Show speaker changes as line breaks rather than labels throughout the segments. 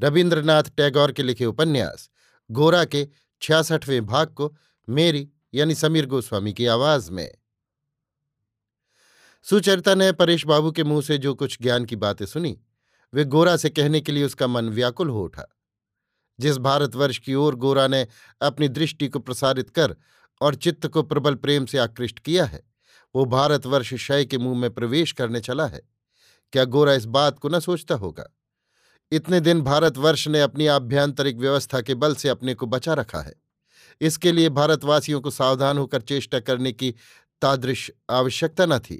रविन्द्रनाथ टैगोर के लिखे उपन्यास, गोरा के छियासठवें भाग को मेरी यानी समीर गोस्वामी की आवाज़ में। सुचरिता ने परेश बाबू के मुँह से जो कुछ ज्ञान की बातें सुनी, वे गोरा से कहने के लिए उसका मन व्याकुल हो उठा। जिस भारतवर्ष की ओर गोरा ने अपनी दृष्टि को प्रसारित कर और चित्त को प्रबल प्रेम से आकृष्ट किया है, वो भारतवर्ष शय के मुँह में प्रवेश करने चला है। क्या गोरा इस बात को न सोचता होगा? इतने दिन भारतवर्ष ने अपनी आभ्यंतरिक व्यवस्था के बल से अपने को बचा रखा है। इसके लिए भारतवासियों को सावधान होकर चेष्टा करने की तादृश आवश्यकता न थी।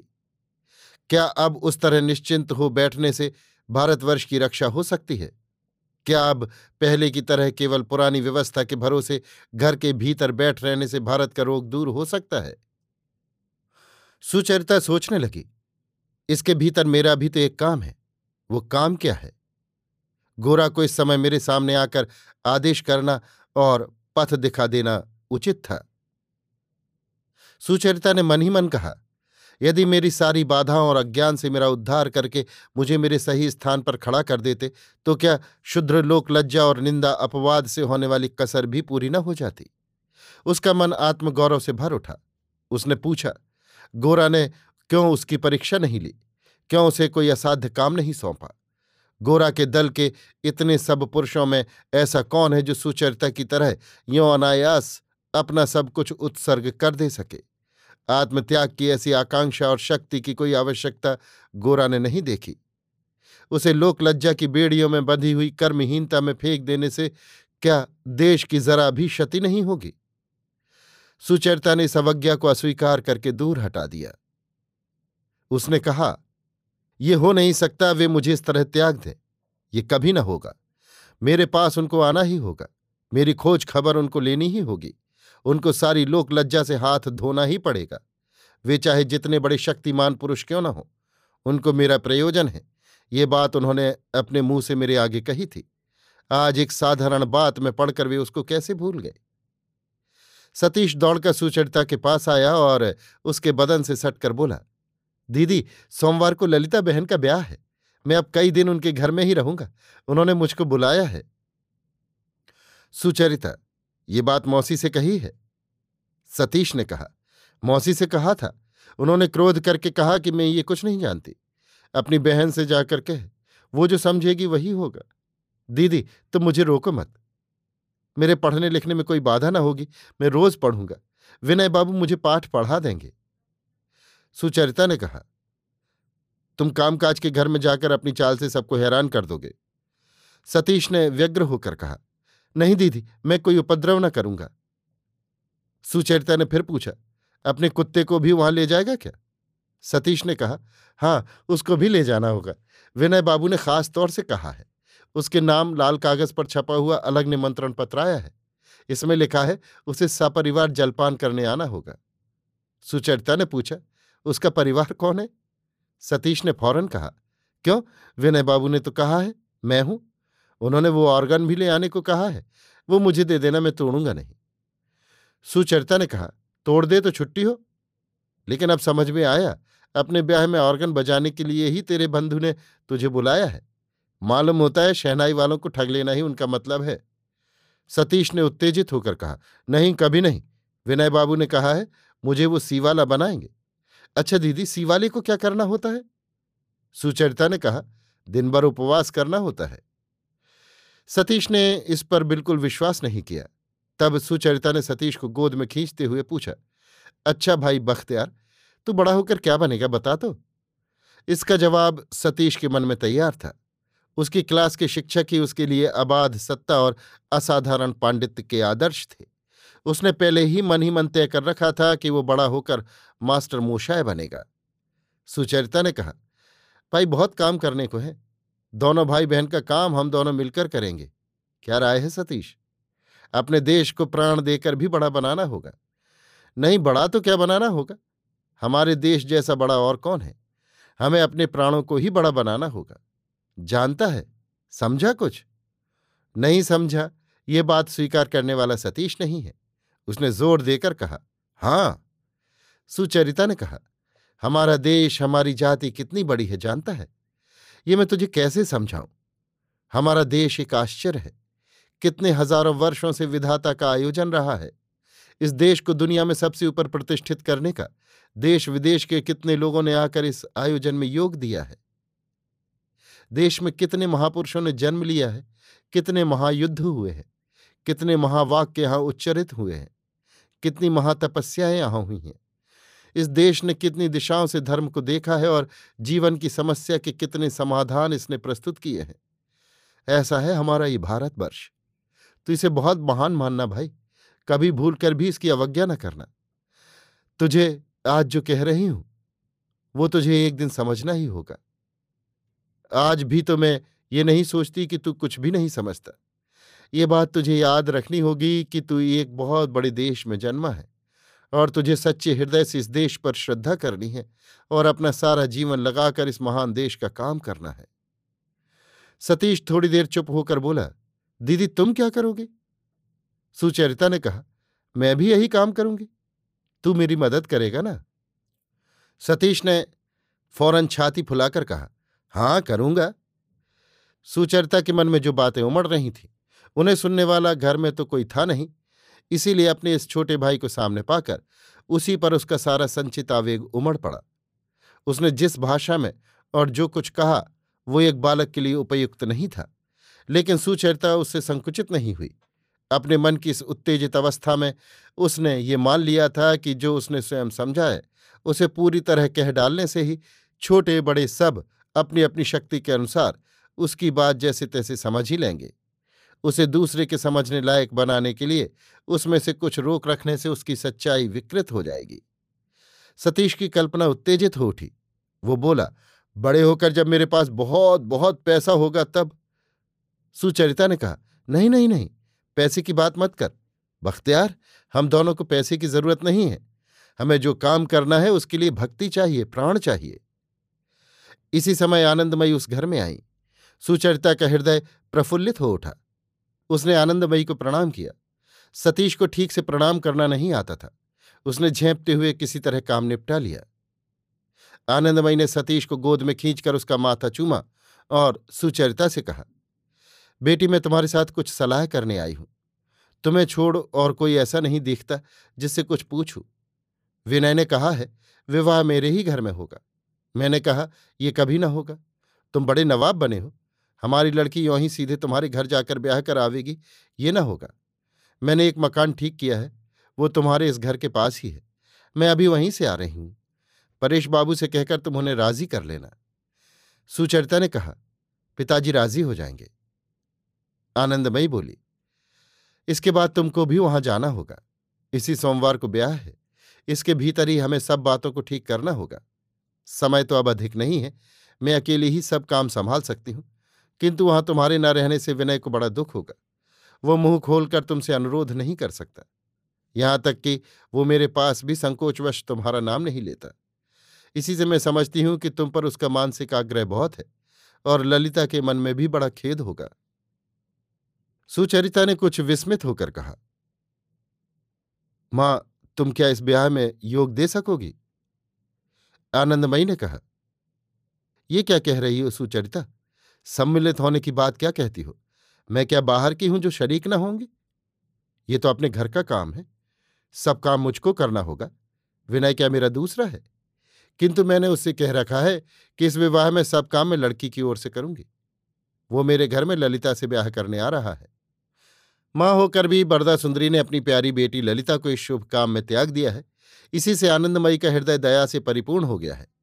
क्या अब उस तरह निश्चिंत हो बैठने से भारतवर्ष की रक्षा हो सकती है? क्या अब पहले की तरह केवल पुरानी व्यवस्था के भरोसे घर के भीतर बैठ रहने से भारत का रोग दूर हो सकता है? सुचरिता सोचने लगी, इसके भीतर मेरा भी तो एक काम है। वो काम क्या है? गोरा को इस समय मेरे सामने आकर आदेश करना और पथ दिखा देना उचित था। सुचरिता ने मन ही मन कहा, यदि मेरी सारी बाधाओं और अज्ञान से मेरा उद्धार करके मुझे मेरे सही स्थान पर खड़ा कर देते तो क्या शुद्र लोक लज्जा और निंदा अपवाद से होने वाली कसर भी पूरी न हो जाती? उसका मन आत्मगौरव से भर उठा। उसने पूछा, गोरा ने क्यों उसकी परीक्षा नहीं ली? क्यों उसे कोई असाध्य काम नहीं सौंपा? गोरा के दल के इतने सब पुरुषों में ऐसा कौन है जो सुचरिता की तरह यों अनायास अपना सब कुछ उत्सर्ग कर दे सके? आत्मत्याग की ऐसी आकांक्षा और शक्ति की कोई आवश्यकता गोरा ने नहीं देखी। उसे लोकलज्जा की बेड़ियों में बंधी हुई कर्महीनता में फेंक देने से क्या देश की जरा भी क्षति नहीं होगी? सुचरिता ने इस अवज्ञा को अस्वीकार करके दूर हटा दिया। उसने कहा ये हो नहीं सकता वे मुझे इस तरह त्याग दें। ये कभी न होगा। मेरे पास उनको आना ही होगा। मेरी खोज खबर उनको लेनी ही होगी। उनको सारी लोक लज्जा से हाथ धोना ही पड़ेगा। वे चाहे जितने बड़े शक्तिमान पुरुष क्यों न हो, उनको मेरा प्रयोजन है। ये बात उन्होंने अपने मुँह से मेरे आगे कही थी। आज एक साधारण बात में पढ़कर वे उसको कैसे भूल गए? सतीश दौड़कर सुचरिता के पास आया और उसके बदन से सटकर बोला दीदी, सोमवार को ललिता बहन का ब्याह है। मैं अब कई दिन उनके घर में ही रहूँगा। उन्होंने मुझको बुलाया है। सुचरिता, ये बात मौसी से कही है? सतीश ने कहा। मौसी से कहा था। उन्होंने क्रोध करके कहा कि मैं ये कुछ नहीं जानती। अपनी बहन से जाकर कह। वो जो समझेगी वही होगा। दीदी, तुम मुझे रोको मत। मेरे पढ़ने लिखने में कोई बाधा ना होगी। मैं रोज पढ़ूँगा। विनय बाबू मुझे पाठ पढ़ा देंगे। सुचरिता ने कहा, तुम कामकाज के घर में जाकर अपनी चाल से सबको हैरान कर दोगे। सतीश ने व्यग्र होकर कहा, नहीं दीदी, मैं कोई उपद्रव न करूँगा। सुचरिता ने फिर पूछा, अपने कुत्ते को भी वहाँ ले जाएगा क्या? सतीश ने कहा हाँ उसको भी ले जाना होगा। विनय बाबू ने खास तौर से कहा है। उसके नाम लाल कागज़ पर छपा हुआ अलग निमंत्रण पत्र आया है। इसमें लिखा है, उसे सपरिवार जलपान करने आना होगा। सुचरिता ने पूछा उसका परिवार कौन है? सतीश ने फ़ौरन कहा, क्यों? विनय बाबू ने तो कहा है, मैं हूँ। उन्होंने वो ऑर्गन भी ले आने को कहा है, वो मुझे दे देना, मैं तोड़ूँगा नहीं। सुचरिता ने कहा, तोड़ दे तो छुट्टी हो। लेकिन अब समझ में आया, अपने ब्याह में ऑर्गन बजाने के लिए ही तेरे बंधु ने तुझे बुलाया है। मालूम होता है, शहनाई वालों को ठग लेना ही उनका मतलब है। सतीश ने उत्तेजित होकर कहा, नहीं, कभी नहीं। विनय बाबू ने कहा है, मुझे वो सीवाला बनाएँगे। अच्छा दीदी, सीवाले को क्या करना होता है? सुचरिता ने कहा, दिन भर उपवास करना होता है। सतीश ने इस पर बिल्कुल विश्वास नहीं किया। तब सुचरिता ने सतीश को गोद में खींचते हुए पूछा अच्छा भाई बख्तियार, तू बड़ा होकर क्या बनेगा, बता तो? इसका जवाब सतीश के मन में तैयार था। उसकी क्लास के शिक्षक ही उसके लिए अबाध सत्ता और असाधारण पांडित्य के आदर्श थे। उसने पहले ही मन ही मन तय कर रखा था कि वो बड़ा होकर मास्टर मोशाय बनेगा। सुचरिता ने कहा, भाई, बहुत काम करने को है। दोनों भाई बहन का काम हम दोनों मिलकर करेंगे। क्या राय है, सतीश? अपने देश को प्राण देकर भी बड़ा बनाना होगा। नहीं, बड़ा तो क्या बनाना होगा? हमारे देश जैसा बड़ा और कौन है? हमें अपने प्राणों को ही बड़ा बनाना होगा। जानता है? समझा कुछ? नहीं समझा। ये बात स्वीकार करने वाला सतीश नहीं है। उसने ज़ोर देकर कहा, हाँ। सुचरिता ने कहा, हमारा देश, हमारी जाति कितनी बड़ी है, जानता है? ये मैं तुझे कैसे समझाऊं? हमारा देश एक आश्चर्य है। कितने हज़ारों वर्षों से विधाता का आयोजन रहा है। इस देश को दुनिया में सबसे ऊपर प्रतिष्ठित करने का देश विदेश के कितने लोगों ने आकर इस आयोजन में योग दिया है? देश में कितने महापुरुषों ने जन्म लिया है? कितने महायुद्ध हुए हैं? कितने महावाक्य यहाँ उच्चरित हुए हैं? कितनी महातपस्याएँ यहाँ हुई हैं। इस देश ने कितनी दिशाओं से धर्म को देखा है और जीवन की समस्या के कितने समाधान इसने प्रस्तुत किए हैं। ऐसा है हमारा ये भारतवर्ष। तो इसे बहुत महान मानना भाई, कभी भूल कर भी इसकी अवज्ञा न करना। तुझे आज जो कह रही हूँ, वो तुझे एक दिन समझना ही होगा। आज भी तो मैं ये नहीं सोचती कि तू कुछ भी नहीं समझता। ये बात तुझे याद रखनी होगी कि तू एक बहुत बड़े देश में जन्मा है और तुझे सच्चे हृदय से इस देश पर श्रद्धा करनी है और अपना सारा जीवन लगाकर इस महान देश का काम करना है। सतीश थोड़ी देर चुप होकर बोला, दीदी, तुम क्या करोगे? सुचरिता ने कहा, मैं भी यही काम करूँगी। तू मेरी मदद करेगा ना? सतीश ने फ़ौरन छाती फुलाकर कहा, हाँ, करूँगा। सुचरिता के मन में जो बातें उमड़ रही थीं उन्हें सुनने वाला घर में तो कोई था नहीं। इसीलिए अपने इस छोटे भाई को सामने पाकर उसी पर उसका सारा संचित आवेग उमड़ पड़ा। उसने जिस भाषा में और जो कुछ कहा, वो एक बालक के लिए उपयुक्त नहीं था, लेकिन सुचरिता उससे संकुचित नहीं हुई। अपने मन की इस उत्तेजित अवस्था में उसने ये मान लिया था कि जो उसने स्वयं समझा है उसे पूरी तरह कह डालने से ही छोटे बड़े सब अपनी अपनी शक्ति के अनुसार उसकी बात जैसे तैसे समझ ही लेंगे। उसे दूसरे के समझने लायक बनाने के लिए उसमें से कुछ रोक रखने से उसकी सच्चाई विकृत हो जाएगी। सतीश की कल्पना उत्तेजित हो उठी। वो बोला, बड़े होकर जब मेरे पास बहुत बहुत पैसा होगा तब सुचरिता ने कहा, नहीं नहीं नहीं, पैसे की बात मत कर। बख्तियार, हम दोनों को पैसे की ज़रूरत नहीं है। हमें जो काम करना है उसके लिए भक्ति चाहिए, प्राण चाहिए। इसी समय आनंदमयी उस घर में आई। सुचरिता का हृदय प्रफुल्लित हो उठा। उसने आनंदमयी को प्रणाम किया। सतीश को ठीक से प्रणाम करना नहीं आता था। उसने झेंपते हुए किसी तरह काम निपटा लिया। आनंदमयी ने सतीश को गोद में खींचकर उसका माथा चूमा और सुचरिता से कहा, बेटी, मैं तुम्हारे साथ कुछ सलाह करने आई हूँ। तुम्हें छोड़ और कोई ऐसा नहीं दिखता जिससे कुछ पूछूँ। विनय ने कहा है, विवाह मेरे ही घर में होगा। मैंने कहा यह कभी ना होगा। तुम बड़े नवाब बने हो। हमारी लड़की यों ही सीधे तुम्हारे घर जाकर ब्याह कर आवेगी ये ना होगा। मैंने एक मकान ठीक किया है, वो तुम्हारे इस घर के पास ही है। मैं अभी वहीं से आ रही हूँ। परेश बाबू से कहकर तुम उन्हें राज़ी कर लेना। सुचरिता ने कहा, पिताजी राज़ी हो जाएँगे। आनंदमयी बोली, इसके बाद तुमको भी वहाँ जाना होगा। इसी सोमवार को ब्याह है। इसके भीतर ही हमें सब बातों को ठीक करना होगा। समय तो अब अधिक नहीं है। मैं अकेली ही सब काम संभाल सकती हूँ। किंतु वहाँ तुम्हारे न रहने से विनय को बड़ा दुख होगा। वो मुँह खोलकर तुमसे अनुरोध नहीं कर सकता। यहाँ तक कि वो मेरे पास भी संकोचवश तुम्हारा नाम नहीं लेता। इसी से मैं समझती हूँ कि तुम पर उसका मानसिक आग्रह बहुत है और ललिता के मन में भी बड़ा खेद होगा। सुचरिता ने कुछ विस्मित होकर कहा, माँ, तुम क्या इस ब्याह में योग दे सकोगी? आनंदमयी ने कहा यह क्या कह रही हो सुचरिता? सम्मिलित होने की बात क्या कहती हो? मैं क्या बाहर की हूँ जो शरीक न होंगी? ये तो अपने घर का काम है। सब काम मुझको करना होगा। विनय क्या मेरा दूसरा है? किंतु मैंने उससे कह रखा है कि इस विवाह में सब काम मैं लड़की की ओर से करूँगी। वो मेरे घर में ललिता से ब्याह करने आ रहा है। माँ होकर भी बरदा सुंदरी ने अपनी प्यारी बेटी ललिता को इस शुभ काम में त्याग दिया है। इसी से आनंदमयी का हृदय दया से परिपूर्ण हो गया है।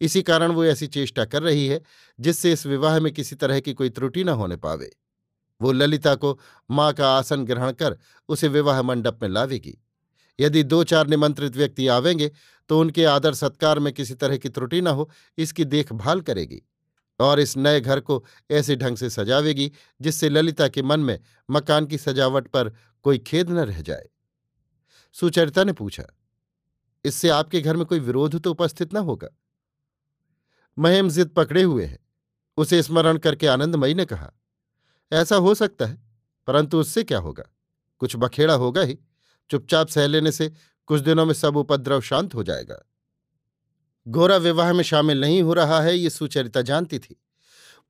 इसी कारण वो ऐसी चेष्टा कर रही है, जिससे इस विवाह में किसी तरह की कोई त्रुटि न होने पावे। वो ललिता को माँ का आसन ग्रहण कर उसे विवाह मंडप में लावेगी। यदि दो चार निमंत्रित व्यक्ति आवेंगे तो उनके आदर सत्कार में किसी तरह की त्रुटि न हो, इसकी देखभाल करेगी और इस नए घर को ऐसे ढंग से सजावेगी, जिससे ललिता के मन में मकान की सजावट पर कोई खेद न रह जाए। सुचरिता ने पूछा, इससे आपके घर में कोई विरोध तो उपस्थित न होगा? महिम जिद पकड़े हुए है। उसे स्मरण करके आनंदमयी ने कहा, ऐसा हो सकता है, परंतु उससे क्या होगा? कुछ बखेड़ा होगा ही। चुपचाप सह लेने से कुछ दिनों में सब उपद्रव शांत हो जाएगा। गोरा विवाह में शामिल नहीं हो रहा है, ये सुचरिता जानती थी।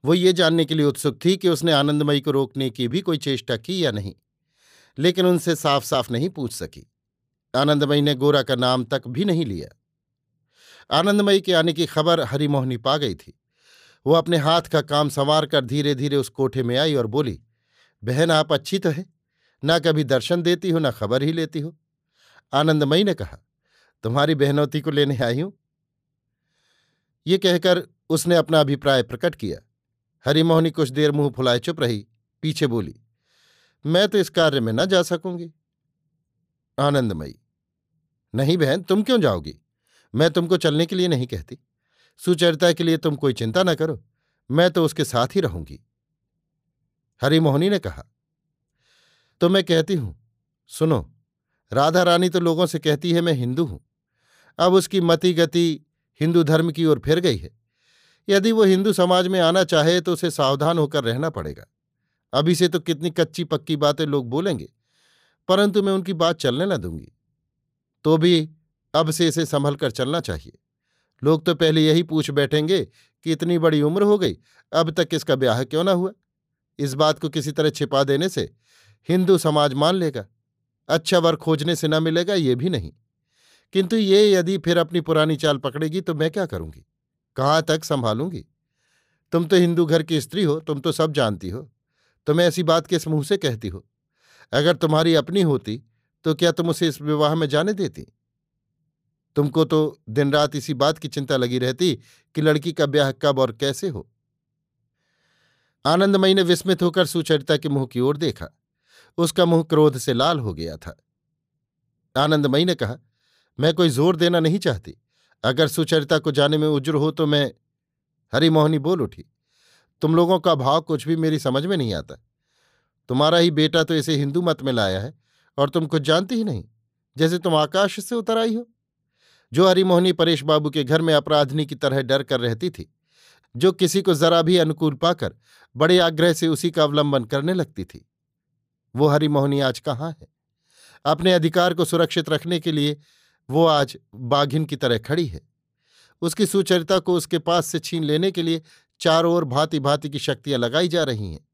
वो ये जानने के लिए उत्सुक थी कि उसने आनंदमयी को रोकने की भी कोई चेष्टा की या नहीं, लेकिन उनसे साफ़ साफ़ नहीं पूछ सकी। आनंदमयी ने गोरा का नाम तक भी नहीं लिया। आनंदमयी के आने की खबर हरिमोहनी पा गई थी। वो अपने हाथ का काम संवार कर धीरे धीरे उस कोठे में आई और बोली, बहन, आप अच्छी तो है। ना कभी दर्शन देती हो, ना खबर ही लेती हो। आनंदमयी ने कहा, तुम्हारी बहनौती को लेने आई हूँ? ये कहकर उसने अपना अभिप्राय प्रकट किया। हरिमोहनी कुछ देर मुँह फुलाए चुप रही, पीछे बोली, मैं तो इस कार्य में न जा सकूँगी। आनंदमयी, नहीं बहन, तुम क्यों जाओगी? मैं तुमको चलने के लिए नहीं कहती। सुचरिता के लिए तुम कोई चिंता न करो, मैं तो उसके साथ ही रहूँगी। हरिमोहनी ने कहा तो मैं कहती हूँ, सुनो, राधा रानी तो लोगों से कहती है, मैं हिंदू हूँ। अब उसकी मति गति हिंदू धर्म की ओर फिर गई है। यदि वो हिंदू समाज में आना चाहे तो उसे सावधान होकर रहना पड़ेगा। अभी से तो कितनी कच्ची पक्की बातें लोग बोलेंगे, परंतु मैं उनकी बात चलने न दूँगी। तो भी अब से इसे संभल कर चलना चाहिए। लोग तो पहले यही पूछ बैठेंगे कि इतनी बड़ी उम्र हो गई, अब तक इसका ब्याह क्यों ना हुआ? इस बात को किसी तरह छिपा देने से हिंदू समाज मान लेगा। अच्छा वर खोजने से न मिलेगा, ये भी नहीं। किंतु ये यदि फिर अपनी पुरानी चाल पकड़ेगी तो मैं क्या करूँगी? कहाँ तक संभालूँगी? तुम तो हिंदू घर की स्त्री हो, तुम तो सब जानती हो। तुम ऐसी बात किस मुँह से कहती हो? अगर तुम्हारी अपनी होती तो क्या तुम उसे इस विवाह में जाने देती? तुमको तो दिन रात इसी बात की चिंता लगी रहती कि लड़की का ब्याह कब और कैसे हो? आनंदमयी ने विस्मित होकर सुचरिता के मुँह की ओर देखा। उसका मुँह क्रोध से लाल हो गया था। आनंदमयी ने कहा, मैं कोई ज़ोर देना नहीं चाहती। अगर सुचरिता को जाने में उज्र हो तो मैं हरिमोहनी बोल उठी। तुम लोगों का भाव कुछ भी मेरी समझ में नहीं आता। तुम्हारा ही बेटा तो इसे हिंदू मत में लाया है और तुम कुछ जानती ही नहीं, जैसे तुम आकाश से उतर आई हो। जो हरिमोहनी परेश बाबू के घर में अपराधनी की तरह डर कर रहती थी, जो किसी को जरा भी अनुकूल पाकर बड़े आग्रह से उसी का अवलंबन करने लगती थी। वो हरिमोहनी आज कहाँ है? अपने अधिकार को सुरक्षित रखने के लिए वो आज बाघिन की तरह खड़ी है। उसकी सुचरिता को उसके पास से छीन लेने के लिए चारों ओर भांति भांति की शक्तियाँ लगाई जा रही हैं।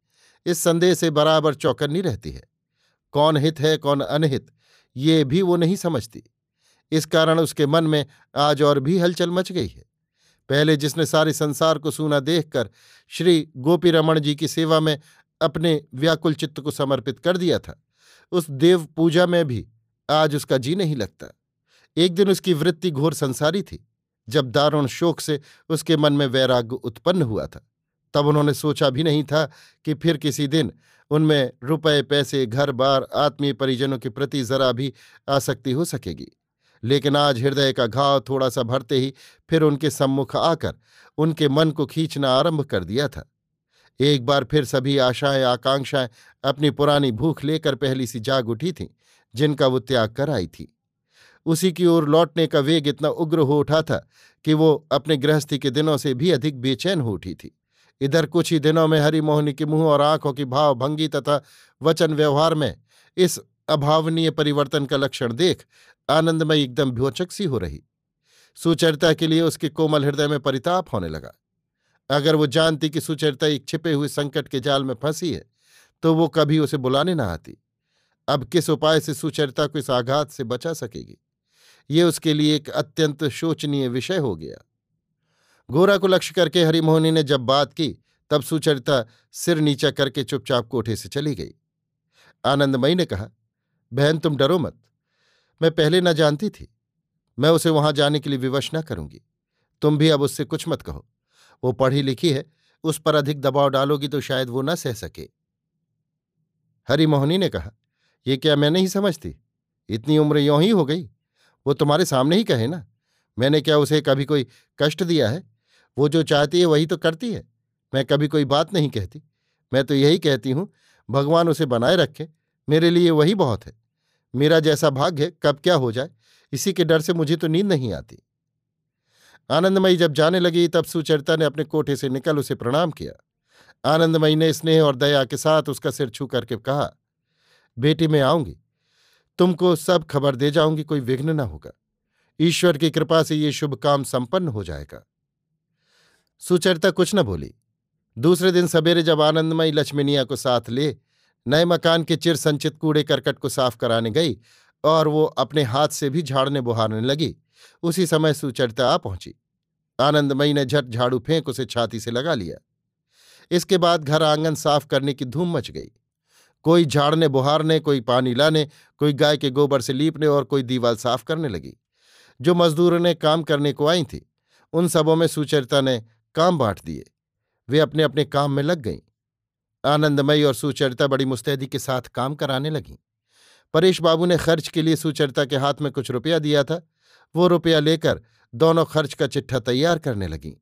इस संदेह से बराबर चौकन्नी रहती है। कौन हित है, कौन अनहित, ये भी वो नहीं समझती। इस कारण उसके मन में आज और भी हलचल मच गई है। पहले जिसने सारे संसार को सूना देखकर श्री गोपी रमण जी की सेवा में अपने व्याकुल चित्त को समर्पित कर दिया था, उस देव पूजा में भी आज उसका जी नहीं लगता। एक दिन उसकी वृत्ति घोर संसारी थी। जब दारुण शोक से उसके मन में वैराग्य उत्पन्न हुआ था, तब उन्होंने सोचा भी नहीं था कि फिर किसी दिन उनमें रुपए, पैसे घर बार आत्मीय परिजनों के प्रति जरा भी आसक्ति हो सकेगी। लेकिन आज हृदय का घाव थोड़ा सा भरते ही फिर उनके सम्मुख आकर उनके मन को खींचना आरंभ कर दिया था। एक बार फिर सभी आशाएँ, आकांक्षाएँ अपनी पुरानी भूख लेकर पहली सी जाग उठी थीं, जिनका वो त्याग कर आई थी। उसी की ओर लौटने का वेग इतना उग्र हो उठा था कि वो अपने गृहस्थी के दिनों से भी अधिक बेचैन हो उठी थी। इधर कुछ ही दिनों में हरिमोहनी के मुँह और आँखों की भाव भंगी तथा वचन व्यवहार में इस अभावनीय परिवर्तन का लक्षण देख, आनंदमय एकदम भ्योचक सी हो रही। सुचरिता के लिए उसके कोमल हृदय में परिताप होने लगा। अगर वो जानती कि सुचरिता एक छिपे हुए संकट के जाल में फंसी है तो वो कभी उसे बुलाने ना आती। अब किस उपाय से सुचरिता को इस आघात से बचा सकेगी? ये उसके लिए एक अत्यंत शोचनीय विषय हो गया। गोरा को लक्ष्य करके हरिमोहनी ने जब बात की, तब सुचरिता सिर नीचा करके चुपचाप कोठे से चली गई। आनंदमयी ने कहा बहन, तुम डरो मत। मैं पहले न जानती थी। मैं उसे वहाँ जाने के लिए विवश न करूँगी। तुम भी अब उससे कुछ मत कहो। वो पढ़ी लिखी है, उस पर अधिक दबाव डालोगी तो शायद वो न सह सके। हरिमोहनी ने कहा, ये क्या मैं नहीं समझती? इतनी उम्र यों ही हो गई। वो तुम्हारे सामने ही कहे ना। मैंने क्या उसे कभी कोई कष्ट दिया है? वो जो चाहती है वही तो करती है। मैं कभी कोई बात नहीं कहती। मैं तो यही कहती हूँ, भगवान उसे बनाए रखे। मेरे लिए वही बहुत है। मेरा जैसा भाग्य कब क्या हो जाए? इसी के डर से मुझे तो नींद नहीं आती। आनंदमयी जब जाने लगी, तब सुचरिता ने अपने कोठे से निकल उसे प्रणाम किया। आनंदमयी ने स्नेह और दया के साथ उसका सिर छू करके कहा, बेटी, मैं आऊँगी। तुमको सब खबर दे जाऊँगी, कोई विघ्न न होगा। ईश्वर की कृपा से ये शुभ काम संपन्न हो जाएगा। सुचरिता कुछ न बोली। दूसरे दिन सवेरे जब आनंदमयी लक्ष्मीनिया को साथ ले नए मकान के चिर संचित कूड़े करकट को साफ़ कराने गई और वो अपने हाथ से भी झाड़ने बुहारने लगी। उसी समय सुचरिता आ पहुँची। आनंदमयी ने झट झाड़ू फेंक उसे छाती से लगा लिया। इसके बाद घर आँगन साफ़ करने की धूम मच गई। कोई झाड़ने बुहारने, कोई पानी लाने, कोई गाय के गोबर से लीपने और कोई दीवाल साफ़ करने लगी। जो मजदूरों ने काम करने को आई थी, उन सबों में सुचरिता ने काम बांट दिए। वे अपने अपने काम में लग गईं। आनंदमयी और सुचरिता बड़ी मुस्तैदी के साथ काम कराने लगीं। परेश बाबू ने खर्च के लिए सुचरिता के हाथ में कुछ रुपया दिया था। वो रुपया लेकर दोनों खर्च का चिट्ठा तैयार करने लगीं।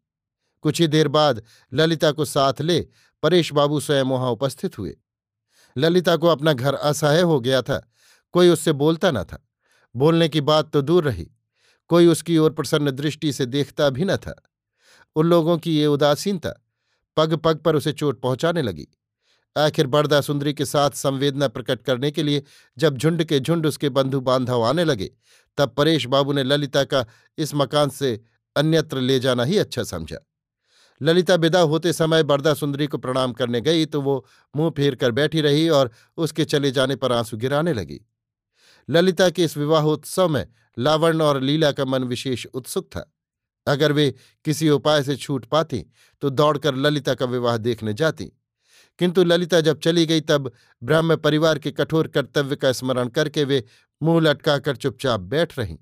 कुछ ही देर बाद ललिता को साथ ले परेश बाबू स्वयं वहाँ उपस्थित हुए। ललिता को अपना घर असहाय हो गया था। कोई उससे बोलता न था। बोलने की बात तो दूर रही। कोई उसकी ओर प्रसन्न दृष्टि से देखता भी न था। उन लोगों की ये उदासीनता पग पग पर उसे चोट पहुँचाने लगी। आखिर बड़दा सुंदरी के साथ संवेदना प्रकट करने के लिए जब झुंड के झुंड उसके बंधु बांधव आने लगे, तब परेश बाबू ने ललिता का इस मकान से अन्यत्र ले जाना ही अच्छा समझा। ललिता विदा होते समय बरदा सुंदरी को प्रणाम करने गई तो वो मुँह फेर कर बैठी रही और उसके चले जाने पर आँसू गिराने लगी। ललिता के इस विवाहोत्सव में लावण्य और लीला का मन विशेष उत्सुक था। अगर वे किसी उपाय से छूट पाती तो दौड़कर ललिता का विवाह देखने जाती। किंतु ललिता जब चली गई, तब ब्राह्म परिवार के कठोर कर्तव्य का स्मरण करके वे मुँह लटकाकर चुपचाप बैठ रहीं।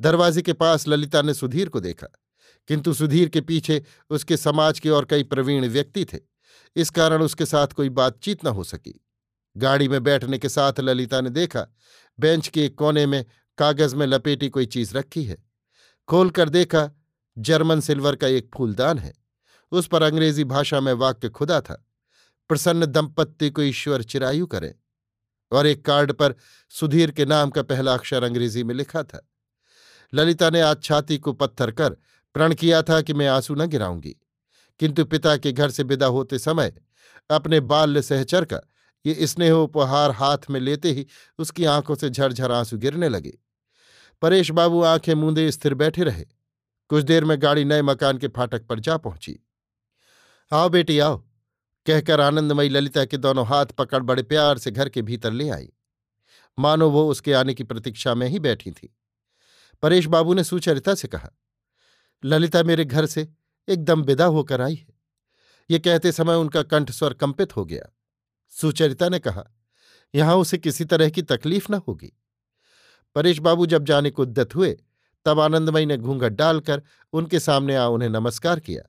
दरवाजे के पास ललिता ने सुधीर को देखा, किंतु सुधीर के पीछे उसके समाज के और कई प्रवीण व्यक्ति थे। इस कारण उसके साथ कोई बातचीत न हो सकी। गाड़ी में बैठने के साथ ललिता ने देखा, बेंच के एक कोने में कागज़ में लपेटी कोई चीज़ रखी है। खोलकर देखा, जर्मन सिल्वर का एक फूलदान है। उस पर अंग्रेज़ी भाषा में वाक्य खुदा था। प्रसन्न दंपत्ति को ईश्वर चिरायु करे। और एक कार्ड पर सुधीर के नाम का पहला अक्षर अंग्रेज़ी में लिखा था। ललिता ने आज छाती को पत्थर कर प्रण किया था कि मैं आँसू न गिराऊँगी। किंतु पिता के घर से विदा होते समय अपने बाल्य सहचर का, ये स्नेह उपहार हाथ में लेते ही उसकी आँखों से झरझर आँसू गिरने लगे। परेश बाबू आँखें मूंदे स्थिर बैठे रहे। कुछ देर में गाड़ी नए मकान के फाटक पर जा पहुँची। आओ बेटी, आओ। कहकर आनंदमयी ललिता के दोनों हाथ पकड़ बड़े प्यार से घर के भीतर ले आई। मानो वो उसके आने की प्रतीक्षा में ही बैठी थी। परेश बाबू ने सुचरिता से कहा, ललिता मेरे घर से एकदम विदा होकर आई है। ये कहते समय उनका कंठ स्वर कंपित हो गया। सुचरिता ने कहा, यहाँ उसे किसी तरह की तकलीफ़ न होगी परेश बाबू जब जाने को उद्यत हुए, तब आनंदमयी ने घूंघट डालकर उनके सामने आ उन्हें नमस्कार किया।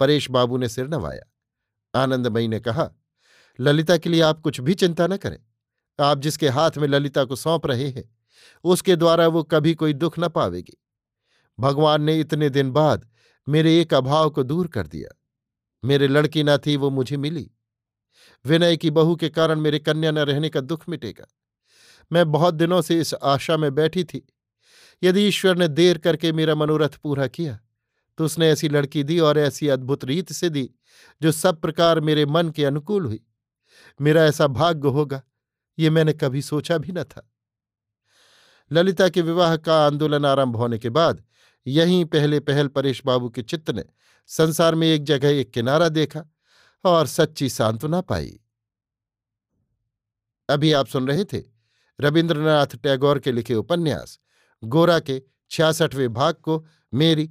परेश बाबू ने सिर नवाया। आनंदमयी ने कहा, ललिता के लिए आप कुछ भी चिंता न करें। आप जिसके हाथ में ललिता को सौंप रहे हैं, उसके द्वारा वो कभी कोई दुख न पावेगी। भगवान ने इतने दिन बाद मेरे एक अभाव को दूर कर दिया। मेरे लड़की न थी, वो मुझे मिली। विनय की बहू के कारण मेरे कन्या न रहने का दुख मिटेगा। मैं बहुत दिनों से इस आशा में बैठी थी। यदि ईश्वर ने देर करके मेरा मनोरथ पूरा किया तो उसने ऐसी लड़की दी और ऐसी अद्भुत रीत से दी, जो सब प्रकार मेरे मन के अनुकूल हुई। मेरा ऐसा भाग्य होगा, ये मैंने कभी सोचा भी न था। ललिता के विवाह का आंदोलन आरंभ होने के बाद, यहीं पहले पहल परेश बाबू के चित्त ने संसार में एक जगह एक किनारा देखा और सच्ची सांत्वना पाई। अभी आप सुन रहे थे रविन्द्रनाथ टैगोर के लिखे उपन्यास, गोरा के छियासठवें भाग को मेरी